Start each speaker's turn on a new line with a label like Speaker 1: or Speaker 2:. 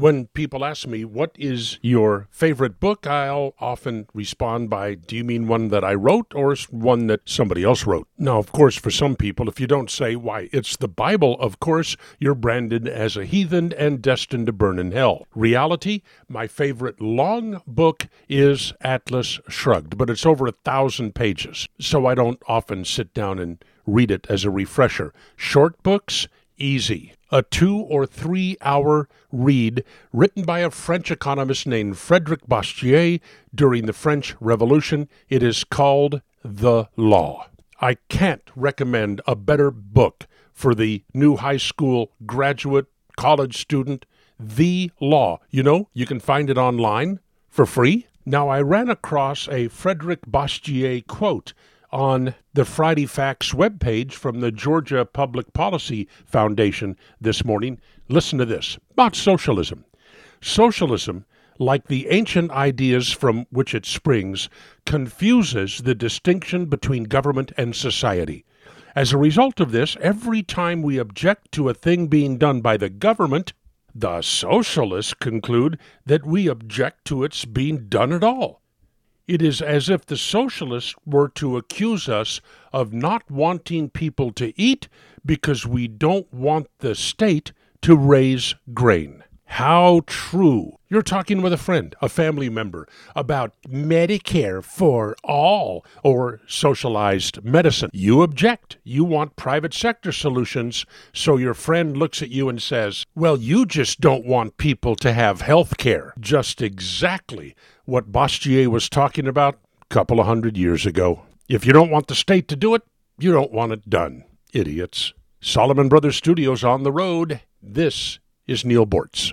Speaker 1: When people ask me, What is your favorite book? I'll often respond by, Do you mean one that I wrote or one that somebody else wrote? Now, of course, for some people, if you don't say, Why, it's the Bible, of course, you're branded as a heathen and destined to burn in hell. Reality, my favorite long book is Atlas Shrugged, but it's over a thousand pages, so I don't often sit down and read it as a refresher. Short books, easy a two or three hour read written by a French economist named Frederic Bastiat during the French Revolution. It is called The Law. I can't recommend a better book for the new high school graduate, college student. The Law. You know, you can find it online for free. Now, I ran across a Frederic Bastiat quote on the Friday Facts webpage from the Georgia Public Policy Foundation this morning. Listen to this about socialism. Socialism, like the ancient ideas from which it springs, confuses the distinction between government and society. As a result of this, every time we object to a thing being done by the government, the socialists conclude that we object to its being done at all. It is as if the socialists were to accuse us of not wanting people to eat because we don't want the state to raise grain. How true. You're talking with a friend, a family member, about Medicare for all or socialized medicine. You object. You want private sector solutions. So your friend looks at you and says, Well, you just don't want people to have health care. Just exactly what Bastiat was talking about a couple of hundred years ago. If you don't want the state to do it, you don't want it done. Idiots. Solomon Brothers Studios on the road. This is Neal Boortz.